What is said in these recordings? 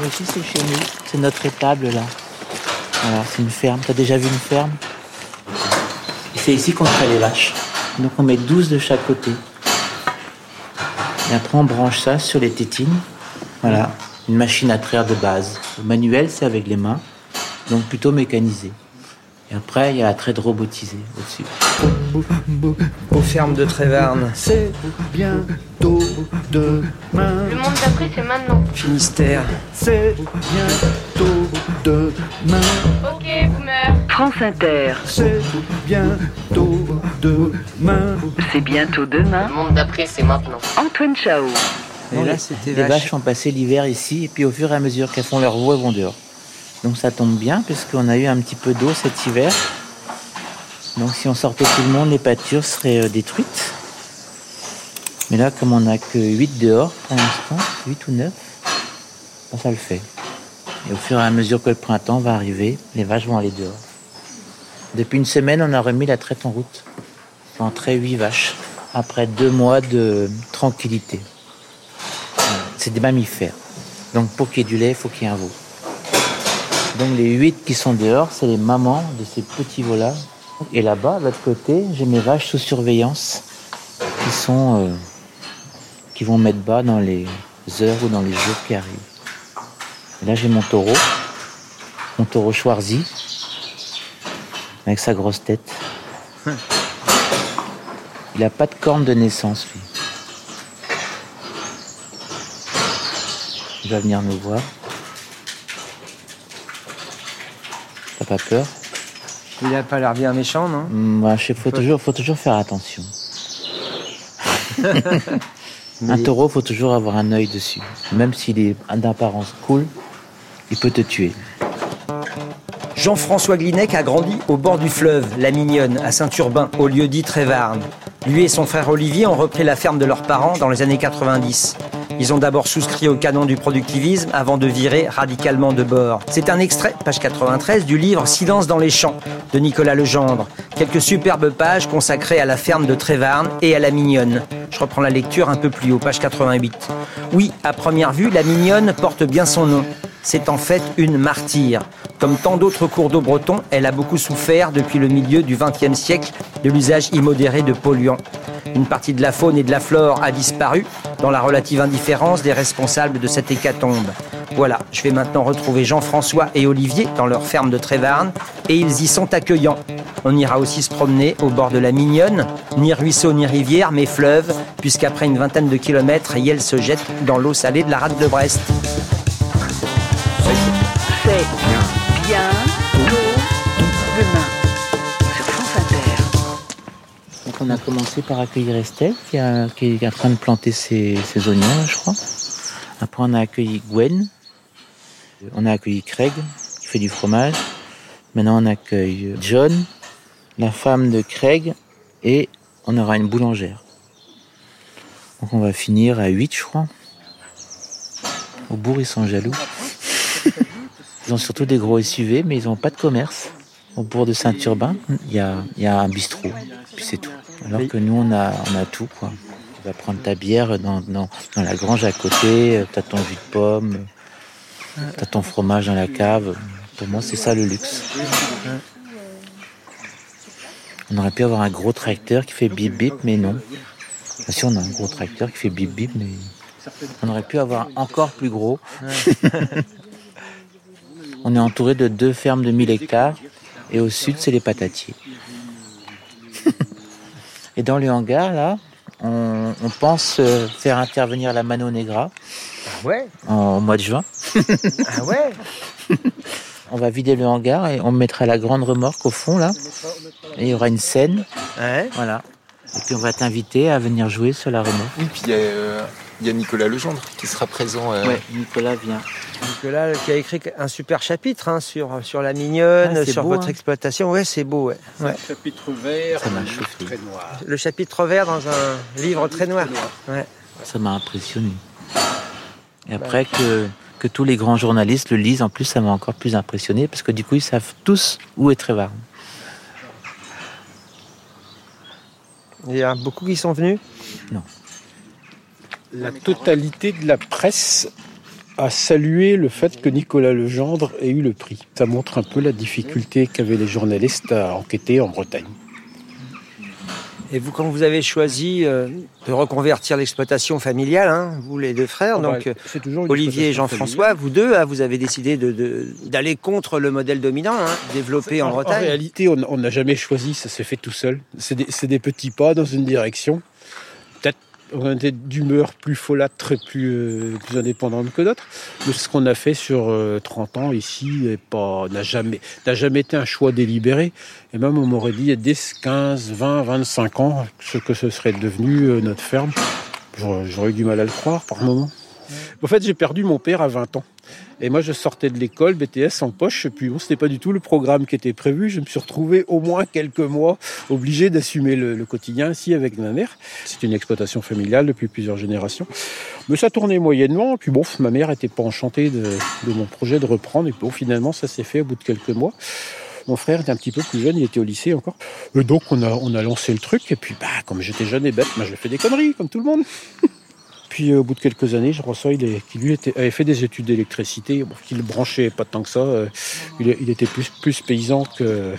Mais ici, c'est chez nous. C'est notre étable, là. Voilà, c'est une ferme. T'as déjà vu une ferme? Et c'est ici qu'on fait les vaches. Donc, on met 12 de chaque côté. Et après, on branche ça sur les tétines. Voilà, une machine à traire de base. Le manuel, c'est avec les mains. Donc, plutôt mécanisé. Et après, il y a la traite robotisée au-dessus. Aux fermes de Trévarne. C'est bientôt demain. Le monde d'après, c'est maintenant. Finistère. C'est bientôt demain. Ok, boomer. France Inter, C'est bientôt demain. c'est bientôt demain. Le monde d'après, c'est maintenant. Antoine Chao. Et Non, là, les- c'était Les vache. vaches ont passé l'hiver ici, et puis au fur et à mesure qu'elles font leur veau, elles vont dehors. Donc ça tombe bien, puisqu'on a eu un petit peu d'eau cet hiver. Donc si on sortait tout le monde, les pâtures seraient euh, détruites. Mais là, comme on n'a que 8 dehors pour l'instant, 8 ou 9, ben, ça le fait. Et au fur et à mesure que le printemps va arriver, les vaches vont aller dehors. Depuis une semaine, on a remis la traite en route. On entrait 8 vaches, après deux mois de tranquillité. C'est des mammifères. Donc pour qu'il y ait du lait, il faut qu'il y ait un veau. Donc les huit qui sont dehors, c'est les mamans de ces petits veaux-là. Et là-bas, de l'autre côté, j'ai mes vaches sous surveillance qui sont euh, qui vont mettre bas dans les heures ou dans les jours qui arrivent. Et là, j'ai mon taureau, mon taureau Schwarzy, avec sa grosse tête. Il n'a pas de corne de naissance, lui. Il va venir nous voir. T'as pas peur? Il a pas l'air bien méchant, non? Hmm, bah, je sais, faut, toujours, faut toujours faire attention. Un taureau, faut toujours avoir un œil dessus. Même s'il est d'apparence cool, il peut te tuer. Jean-François Glinec a grandi au bord du fleuve, la Mignonne, à Saint-Urbain, au lieu dit Trévarne. Lui et son frère Olivier ont repris la ferme de leurs parents dans les années 90. Ils ont d'abord souscrit au canon du productivisme avant de virer radicalement de bord. C'est un extrait, page 93, du livre Silence dans les champs de Nicolas Legendre. Quelques superbes pages consacrées à la ferme de Trévarne et à la Mignonne. Je reprends la lecture un peu plus haut, page 88. Oui, à première vue, la Mignonne porte bien son nom. C'est en fait une martyre. Comme tant d'autres cours d'eau bretons, elle a beaucoup souffert depuis le milieu du XXe siècle de l'usage immodéré de polluants. Une partie de la faune et de la flore a disparu dans la relative indifférence des responsables de cette hécatombe. Voilà, je vais maintenant retrouver Jean-François et Olivier dans leur ferme de Trévarne et ils y sont accueillants. On ira aussi se promener au bord de la Mignonne, ni ruisseau ni rivière, mais fleuve, puisqu'après une vingtaine de kilomètres, Yel se jette dans l'eau salée de la rade de Brest. On a commencé par accueillir Estelle, qui, a- qui est en train de planter ses, ses oignons, je crois. Après on a accueilli Gwen. On a accueilli Craig, qui fait du fromage. Maintenant on accueille John, la femme de Craig, et on aura une boulangère. Donc on va finir à 8, je crois. Au bourg, ils sont jaloux. Ils ont surtout des gros SUV, mais ils n'ont pas de commerce. Au bourg de Saint-Urbain, il y a, y a un bistrot, puis c'est tout. Alors que nous, on a, on a tout, quoi. Tu vas prendre ta bière dans, dans, dans la grange à côté, tu as ton jus de pomme, tu as ton fromage dans la cave. Pour moi, c'est ça le luxe. On aurait pu avoir un gros tracteur qui fait bip bip, mais non. Bien sûr, on a un gros tracteur qui fait bip bip, mais on aurait pu avoir encore plus gros. on est entouré de deux fermes de 1000 hectares et au sud, c'est les patatiers. Et dans le hangar, là, on, on pense euh, faire intervenir la Mano Negra Ah ouais? En, au mois de juin. Ah ouais? On va vider le hangar et on mettra la grande remorque au fond, là. Et il y aura une scène, Ouais. voilà. Et puis on va t'inviter à venir jouer sur la remorque. Oui, puis il y, a, euh, il y a Nicolas Legendre qui sera présent. euh, Ouais, Nicolas vient. Nicolas qui a écrit un super chapitre hein, sur, sur la mignonne, Ah, sur beau, votre hein. exploitation. Ouais, c'est beau. Ouais. Ouais. Chapitre vert, Ça très noir. Le chapitre vert dans un livre très noir. Ouais. Ça m'a impressionné. Et après que, que tous les grands journalistes le lisent, en plus, ça m'a encore plus impressionné parce que du coup, ils savent tous où est Trévarne. Il y a beaucoup qui sont venus? La totalité de la presse à saluer le fait que Nicolas Legendre ait eu le prix. Ça montre un peu la difficulté qu'avaient les journalistes à enquêter en Bretagne. Et vous, quand vous avez choisi euh, de reconvertir l'exploitation familiale, hein, vous les deux frères, Oh, bah, donc une Olivier et Jean-François, vous deux, hein, vous avez décidé de- de- d'aller contre le modèle dominant, hein, développé en, En Bretagne. réalité, on n'a jamais choisi, ça s'est fait tout seul. C'est des, c'est des petits pas dans une direction. On était d'humeur plus folâtre plus, euh, plus indépendante que d'autres. Mais ce qu'on a fait sur euh, 30 ans ici n'a jamais, jamais été un choix délibéré. Et même on m'aurait dit il y a 10, 15, 20, 25 ans ce que ce serait devenu euh, notre ferme. J'aurais eu du mal à le croire par moment. En fait, j'ai perdu mon père à 20 ans. Et moi, je sortais de l'école, BTS en poche, et puis bon, c'était pas du tout le programme qui était prévu. Je me suis retrouvé au moins quelques mois obligé d'assumer le, le quotidien ici avec ma mère. C'est une exploitation familiale depuis plusieurs générations. Mais ça tournait moyennement, et puis bon, ma mère était pas enchantée de, de mon projet de reprendre, et bon, finalement, ça s'est fait au bout de quelques mois. Mon frère était un petit peu plus jeune, il était au lycée encore. Et donc, on a, on a lancé le truc, et puis, bah, comme j'étais jeune et bête, moi, je fais des conneries, comme tout le monde. Puis euh, au bout de quelques années, je reçois il lui avait fait des études d'électricité, bon, qu'il branchait pas tant que ça. euh, il, il était plus, plus paysan que,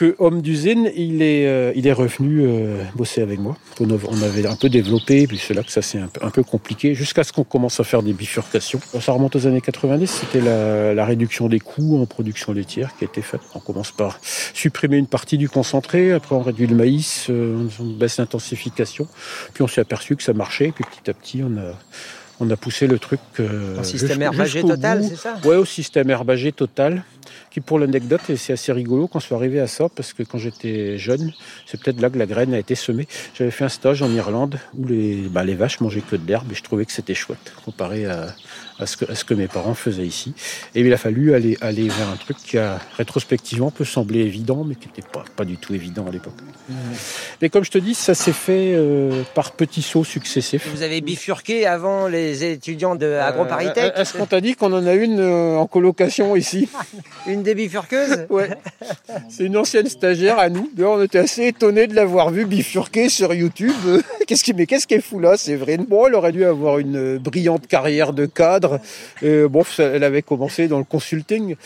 que homme d'usine. Il est, euh, il est revenu euh, bosser avec moi. On, av- on avait un peu développé, puis c'est là que ça s'est un, peu- un peu compliqué, jusqu'à ce qu'on commence à faire des bifurcations. Ça remonte aux années 90, c'était la, la réduction des coûts en production laitière qui a été faite. On commence par supprimer une partie du concentré, après on réduit le maïs, euh, on baisse l'intensification. Puis on s'est aperçu que ça marchait, puis petit à petit on a, on a poussé le truc. euh, Un système herbagé total, c'est ça? Ouais, au système herbagé total. Qui pour l'anecdote, et c'est assez rigolo qu'on soit arrivé à ça, parce que quand j'étais jeune, c'est peut-être là que la graine a été semée. J'avais fait un stage en Irlande où les, bah, les vaches mangeaient que de l'herbe et je trouvais que c'était chouette comparé à, à, ce que, à ce que mes parents faisaient ici. Et il a fallu aller, aller vers un truc qui a rétrospectivement peut sembler évident, mais qui n'était pas, pas du tout évident à l'époque. Mais comme je te dis, ça s'est fait euh, par petits sauts successifs. Vous avez bifurqué avant les étudiants de Euh, AgroParisTech Est-ce qu'on t'a dit qu'on en a une euh, en colocation ici? Une des bifurqueuses Ouais. C'est une ancienne stagiaire à nous. D'ailleurs, on était assez étonnés de l'avoir vue bifurquer sur YouTube. Qu'est-ce qui, mais qu'est-ce qu'elle fout là, vrai. Bon, elle aurait dû avoir une euh, brillante carrière de cadre. Euh, bon, elle avait commencé dans le consulting.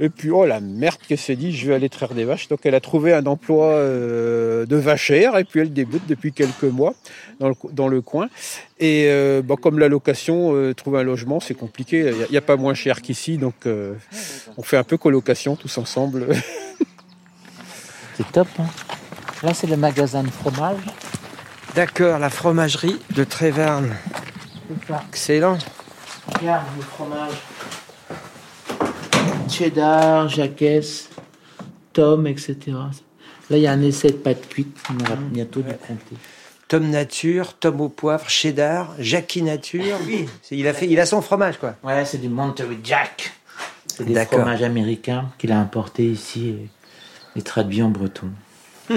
Et puis, oh la merde qu'elle s'est dit, je vais aller traire des vaches. Donc, elle a trouvé un emploi euh, de vachère. Et puis, elle débute depuis quelques mois dans le, dans le coin. Et euh, bon, comme la location, euh, trouver un logement, c'est compliqué. Il n'y a, a pas moins cher qu'ici. Donc, euh, on fait un peu colocation tous ensemble. C'est top. hein. Là, c'est le magasin de fromage. D'accord, la fromagerie de Tréverne. Excellent. Regarde le fromage. Cheddar, Jacques, Tom, etc. Là, il y a un essai de pâte cuite. On aura bientôt dû compter. Tom Nature, Tom au poivre, cheddar, Jackie Nature. Oui, c'est- il a fait, il a son fromage quoi. Ouais, c'est du Monterey Jack. C'est des fromages américains qu'il a importés ici et, et traduits en breton.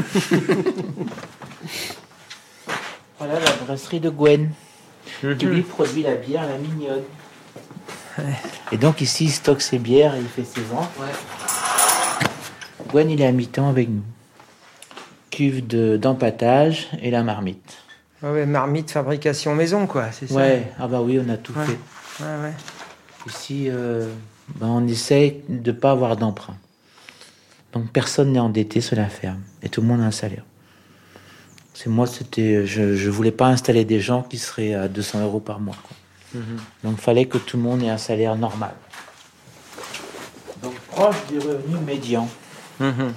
voilà la brasserie de Gwen, qui lui produit la bière La Mignonne. Et donc ici, il stocke ses bières et il fait ses ventes. Gwen, il est à mi-temps avec nous. Cuve de- d'empattage et la marmite. Ouais, ouais, marmite fabrication maison quoi, c'est ça. Ouais, ah bah oui, on a tout Ouais. fait. ouais, ouais. Ici, euh, ben, on essaye de ne pas avoir d'emprunt. Donc personne n'est endetté sur la ferme et tout le monde a un salaire. C'est moi, c'était, je ne voulais pas installer des gens qui seraient à 200 euros par mois. quoi. Donc il fallait que tout le monde ait un salaire normal. Donc proche du revenu médian. Mhm.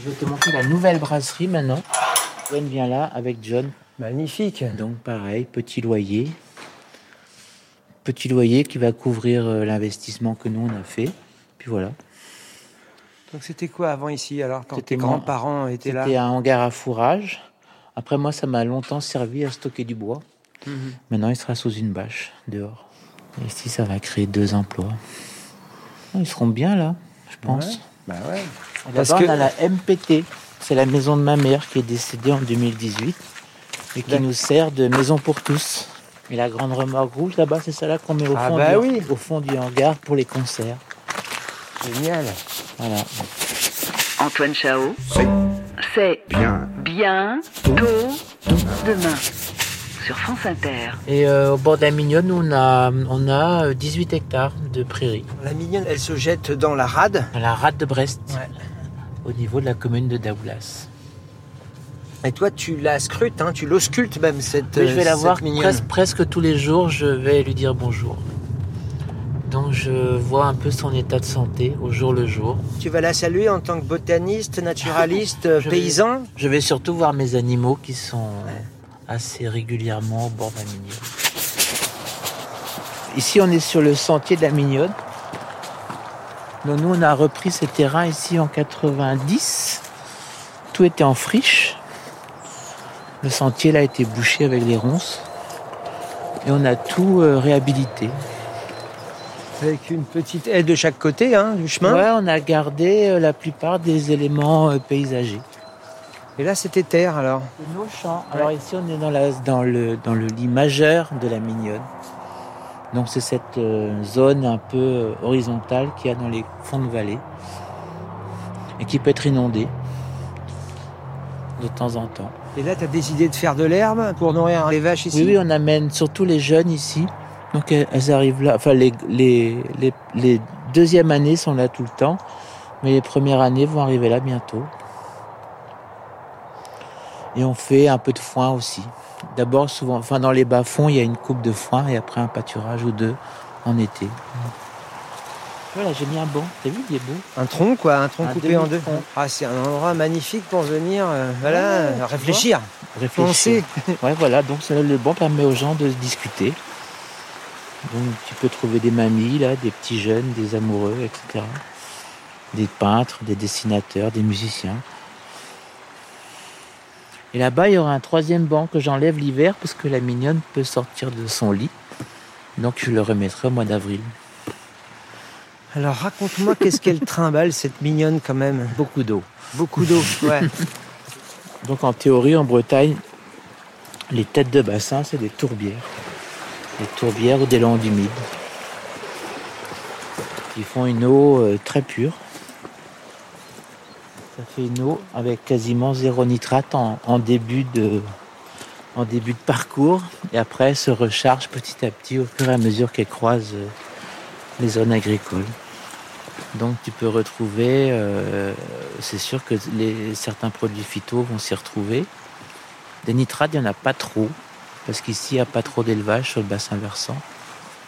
Je vais te montrer la nouvelle brasserie maintenant. Gwen vient là avec John. Magnifique. Donc pareil, petit loyer. Petit loyer qui va couvrir euh, l'investissement que nous on a fait. Puis voilà. Donc c'était quoi avant ici alors quand tes grands-parents étaient là? C'était un hangar à fourrage. Après moi, ça m'a longtemps servi à stocker du bois. Mhm. Maintenant, il sera sous une bâche dehors. Et ici, ça va créer deux emplois. Ils seront bien là, je pense. Bah ouais. Et Parce D'abord, que- on a la MPT. C'est la maison de ma mère qui est décédée en 2018 et qui nous sert de maison pour tous. Et la grande remorque rouge là-bas, c'est celle-là qu'on met au Ah fond, bah du, oui. au fond du hangar pour les concerts. Génial. Voilà. Antoine Chao, C'est c'est bien bien tôt demain sur France Inter. Et euh, au bord de la Mignonne, on a, on a euh, 18 hectares de prairies. La mignonne, elle se jette dans la rade. La rade de Brest, Ouais. au niveau de la commune de Daoulas. Et toi, tu la scrutes, hein, tu l'auscultes même, cette Oui, je vais euh, la voir mignonne. presque, presque tous les jours, je vais lui dire bonjour. Donc je vois un peu son état de santé au jour le jour. Tu vas la saluer en tant que botaniste, naturaliste, euh, vais- paysan? Je vais surtout voir mes animaux qui sont assez régulièrement au bord de la Mignonne. Ici, on est sur le sentier de la Mignonne. Donc nous, on a repris ces terrains ici en 90. Tout était en friche. Le sentier là a été bouché avec les ronces. Et on a tout euh, réhabilité. Avec une petite aide de chaque côté hein, du chemin. Ouais, on a gardé euh, la plupart des éléments euh, paysagers. Et là, c'était terre alors. Nos champs. Alors ici, on est dans, la, dans, le, dans le lit majeur de la Mignonne. Donc c'est cette euh, zone un peu euh, horizontale qu'il y a dans les fonds de vallée et qui peut être inondée de temps en temps. Et là, tu as décidé de faire de l'herbe pour nourrir les vaches ici? Oui, oui, on amène surtout les jeunes ici. Donc elles, elles arrivent là. Enfin, les, les, les, les deuxièmes années sont là tout le temps, mais les premières années vont arriver là bientôt. Et on fait un peu de foin aussi. D'abord, souvent, enfin dans les bas-fonds, il y a une coupe de foin et après un pâturage ou deux en été. Voilà, j'ai mis un banc. T'as vu, il est beau. Un tronc, quoi, un tronc Un coupé en deux. Ah, c'est un endroit magnifique pour venir, euh, voilà, Ouais, réfléchir, Réfléchir. penser. Ouais, voilà, donc le banc permet aux gens de discuter. Donc tu peux trouver des mamies, là, des petits jeunes, des amoureux, etc. Des peintres, des dessinateurs, des musiciens. Et là-bas, il y aura un troisième banc que j'enlève l'hiver parce que la mignonne peut sortir de son lit. Donc je le remettrai au mois d'avril. Alors raconte-moi qu'est-ce qu'elle trimballe, cette mignonne quand même? Beaucoup d'eau. Beaucoup d'eau, ouais. Donc en théorie, en Bretagne, les têtes de bassin, c'est des tourbières. Des tourbières ou des landes humides. Qui font une eau euh, très pure. Ça fait une eau avec quasiment zéro nitrate en, début de, parcours. Et après, elle se recharge petit à petit au fur et à mesure qu'elle croise euh, les zones agricoles. Donc tu peux retrouver, euh, c'est sûr que certains produits phyto vont s'y retrouver. Des nitrates, il n'y en a pas trop, parce qu'ici, il n'y a pas trop d'élevage sur le bassin versant.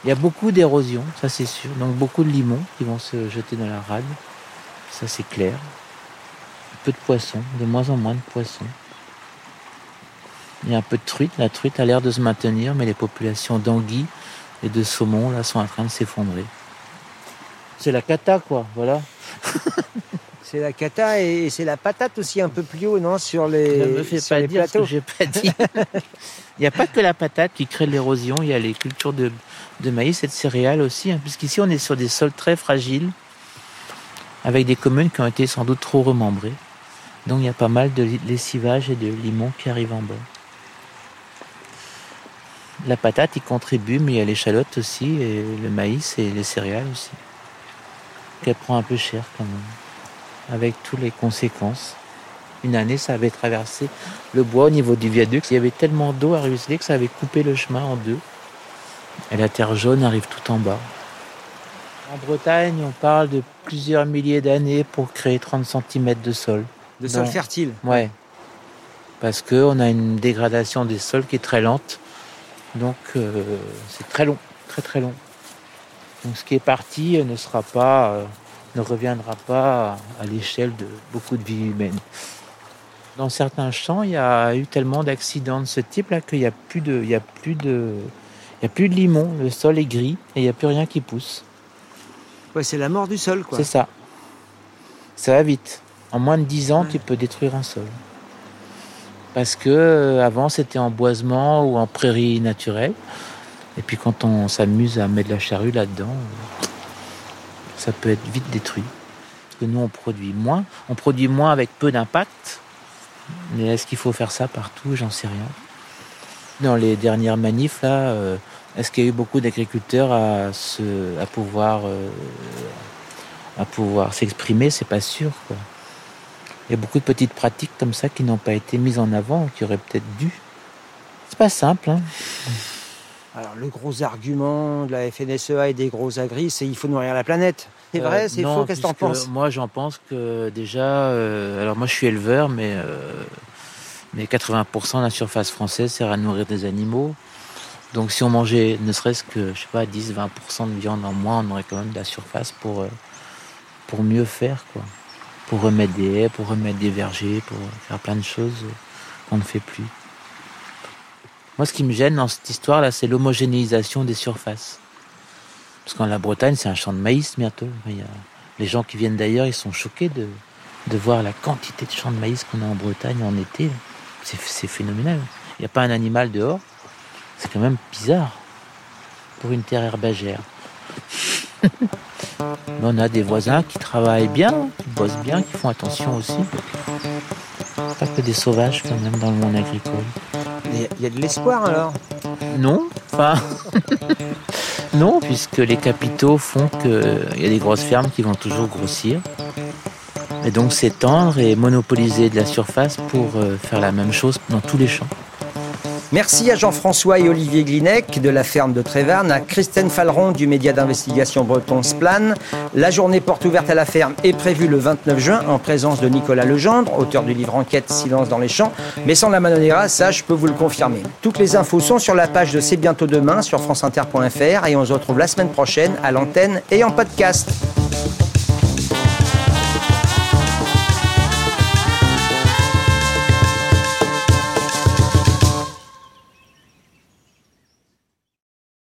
Il y a beaucoup d'érosion, ça c'est sûr. Donc beaucoup de limons qui vont se jeter dans la rade, ça c'est clair. Peu de poissons, de moins en moins de poissons. Il y a un peu de truite, la truite a l'air de se maintenir, mais les populations d'anguilles et de saumon là sont en train de s'effondrer. C'est la cata quoi, voilà. C'est la cata et c'est la patate aussi un peu plus haut, non Sur les, Ne me fais sur pas les dire ce plateaux. que j'ai pas dit. il n'y a pas que la patate qui crée de l'érosion, il y a les cultures de, de maïs et de céréales aussi, hein, puisqu'ici on est sur des sols très fragiles, avec des communes qui ont été sans doute trop remembrées. Donc il y a pas mal de lessivage et de limons qui arrivent en bas. La patate y contribue, mais il y a l'échalote aussi, et le maïs et les céréales aussi. Qu'elle prend un peu cher quand même, avec toutes les conséquences. Une année, ça avait traversé le bois au niveau du viaduc. Il y avait tellement d'eau à ruisseler que ça avait coupé le chemin en deux. Et la terre jaune arrive tout en bas. En Bretagne, on parle de plusieurs milliers d'années pour créer 30 cm de sol. De sol fertile. Ouais. Parce qu'on a une dégradation des sols qui est très lente. Donc euh, c'est très long, très très long. Donc ce qui est parti euh, ne sera pas, euh, ne reviendra pas à l'échelle de beaucoup de vies humaines. Dans certains champs, il y a eu tellement d'accidents de ce type-là qu'il n'y a plus de, il y a plus de, il y a plus de limon. Le sol est gris et il n'y a plus rien qui pousse. Ouais, c'est la mort du sol, quoi. C'est ça. Ça va vite. En moins de 10 ans, tu peux détruire un sol. Parce que euh, avant, c'était en boisement ou en prairie naturelle. Et puis quand on s'amuse à mettre de la charrue là-dedans, euh, ça peut être vite détruit. Parce que nous, on produit moins. On produit moins avec peu d'impact. Mais est-ce qu'il faut faire ça partout? J'en sais rien. Dans les dernières manifs, là, euh, est-ce qu'il y a eu beaucoup d'agriculteurs à, se, à pouvoir à pouvoir s'exprimer, c'est pas sûr. Quoi. Il y a beaucoup de petites pratiques comme ça qui n'ont pas été mises en avant, qui auraient peut-être dû. C'est pas simple. Hein. Alors, le gros argument de la FNSEA et des gros agris, c'est il faut nourrir la planète. C'est Euh, vrai, c'est faux, qu'est-ce que t'en penses? Moi, j'en pense que déjà, euh, alors moi, je suis éleveur, mais euh, mais 80% de la surface française sert à nourrir des animaux. Donc, si on mangeait ne serait-ce que, je sais pas, 10-20% de viande en moins, on aurait quand même de la surface pour pour mieux faire, quoi. Pour remettre des haies, pour remettre des vergers, pour faire plein de choses qu'on ne fait plus. Moi, ce qui me gêne dans cette histoire-là, c'est l'homogénéisation des surfaces. Parce qu'en la Bretagne, c'est un champ de maïs bientôt. Il y a- Les gens qui viennent d'ailleurs, ils sont choqués de, de voir la quantité de champs de maïs qu'on a en Bretagne en été. C'est phénoménal. Il n'y a pas un animal dehors. C'est quand même bizarre pour une terre herbagère. Mais on a des voisins qui travaillent bien, qui bossent bien, qui font attention aussi. Pas que des sauvages quand même dans le monde agricole. Il y a- il y a de l'espoir alors? Non, enfin. non, puisque les capitaux font qu'il y a des grosses fermes qui vont toujours grossir. Et donc s'étendre et monopoliser de la surface pour euh, faire la même chose dans tous les champs. Merci à Jean-François et Olivier Glinec de la ferme de Trévarne, à Christine Falleron du média d'investigation breton Splan. La journée porte ouverte à la ferme est prévue le 29 juin en présence de Nicolas Legendre, auteur du livre Enquête Silence dans les champs. Mais sans la Manonera, ça je peux vous le confirmer. Toutes les infos sont sur la page de C'est bientôt demain sur franceinter.fr et on se retrouve la semaine prochaine à l'antenne et en podcast.